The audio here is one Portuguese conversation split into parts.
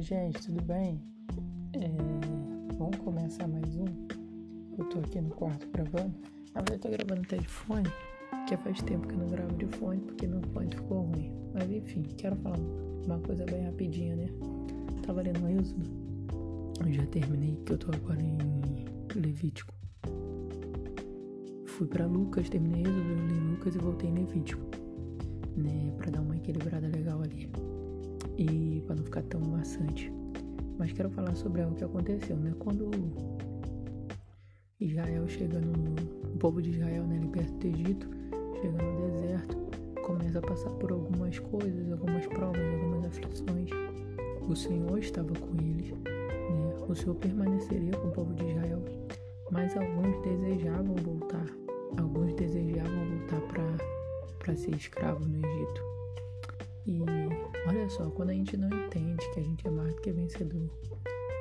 gente, tudo bem? É, vamos começar mais um. Eu tô aqui no quarto gravando. Na verdade, eu tô gravando até de fone, que faz tempo que eu não gravo de fone porque meu fone ficou ruim. Mas enfim, quero falar uma coisa bem rapidinha, né? Tava lendo Êxodo, eu já terminei, que eu tô agora em Levítico. Fui para Lucas, terminei Êxodo, li Lucas e voltei em Levítico, né? Pra dar uma equilibrada legal ali e para não ficar tão maçante. Mas quero falar sobre algo que aconteceu, né? Quando Israel chega no. O povo de Israel, né, ali perto do Egito, chega no deserto, começa a passar por algumas coisas, algumas provas, algumas aflições. O Senhor estava com eles, né? O Senhor permaneceria com o povo de Israel, mas alguns desejavam voltar, alguns desejavam voltar para ser escravo no Egito. E olha só, quando a gente não entende que a gente é mais do que vencedor,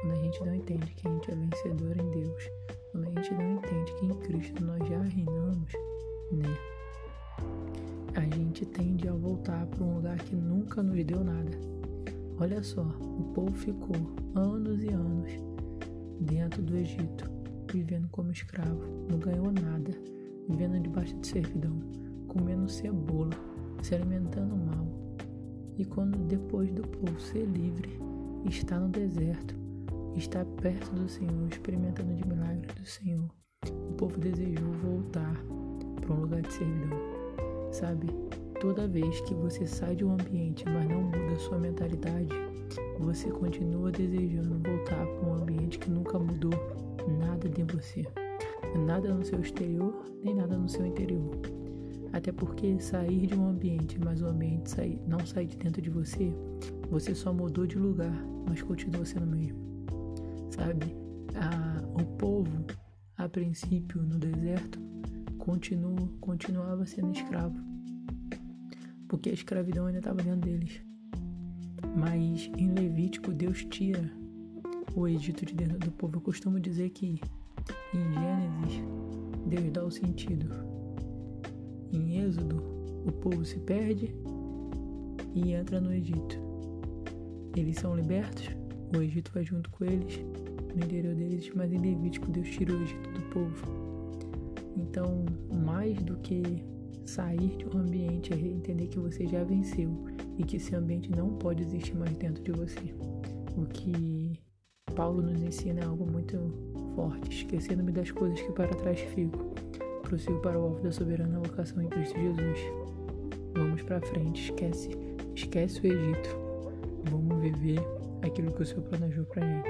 quando a gente não entende que a gente é vencedor em Deus, quando a gente não entende que em Cristo nós já reinamos, né? A gente tende a voltar para um lugar que nunca nos deu nada. Olha só, o povo ficou anos e anos dentro do Egito, vivendo como escravo, não ganhou nada, vivendo debaixo de servidão, comendo cebola, se alimentando mal, e quando depois do povo ser livre, está no deserto, está perto do Senhor, experimentando de milagres do Senhor, o povo desejou voltar para um lugar de servidão. Sabe? Toda vez que você sai de um ambiente, mas não muda sua mentalidade, você continua desejando voltar para um ambiente que nunca mudou nada de você. Nada no seu exterior, nem nada no seu interior. Até porque sair de um ambiente, mas o ambiente sair, não sair de dentro de você, você só mudou de lugar, mas continua sendo o mesmo. Sabe? A, o povo, a princípio no deserto, continua, continuava sendo escravo. Porque a escravidão ainda estava dentro deles. Mas em Levítico, Deus tira o Egito de dentro do povo. Eu costumo dizer que em Gênesis, Deus dá o sentido Êxodo, o povo se perde e entra no Egito. Eles são libertos, o Egito vai junto com eles, no interior deles, mas em Levítico Deus tira o Egito do povo. Então, mais do que sair de um ambiente é entender que você já venceu e que esse ambiente não pode existir mais dentro de você. O que Paulo nos ensina é algo muito forte, esquecendo-me das coisas que para trás fico prossigo para o alvo da soberana vocação em Cristo Jesus. Vamos para frente, esquece, esquece o Egito. Vamos viver aquilo que o Senhor planejou para gente.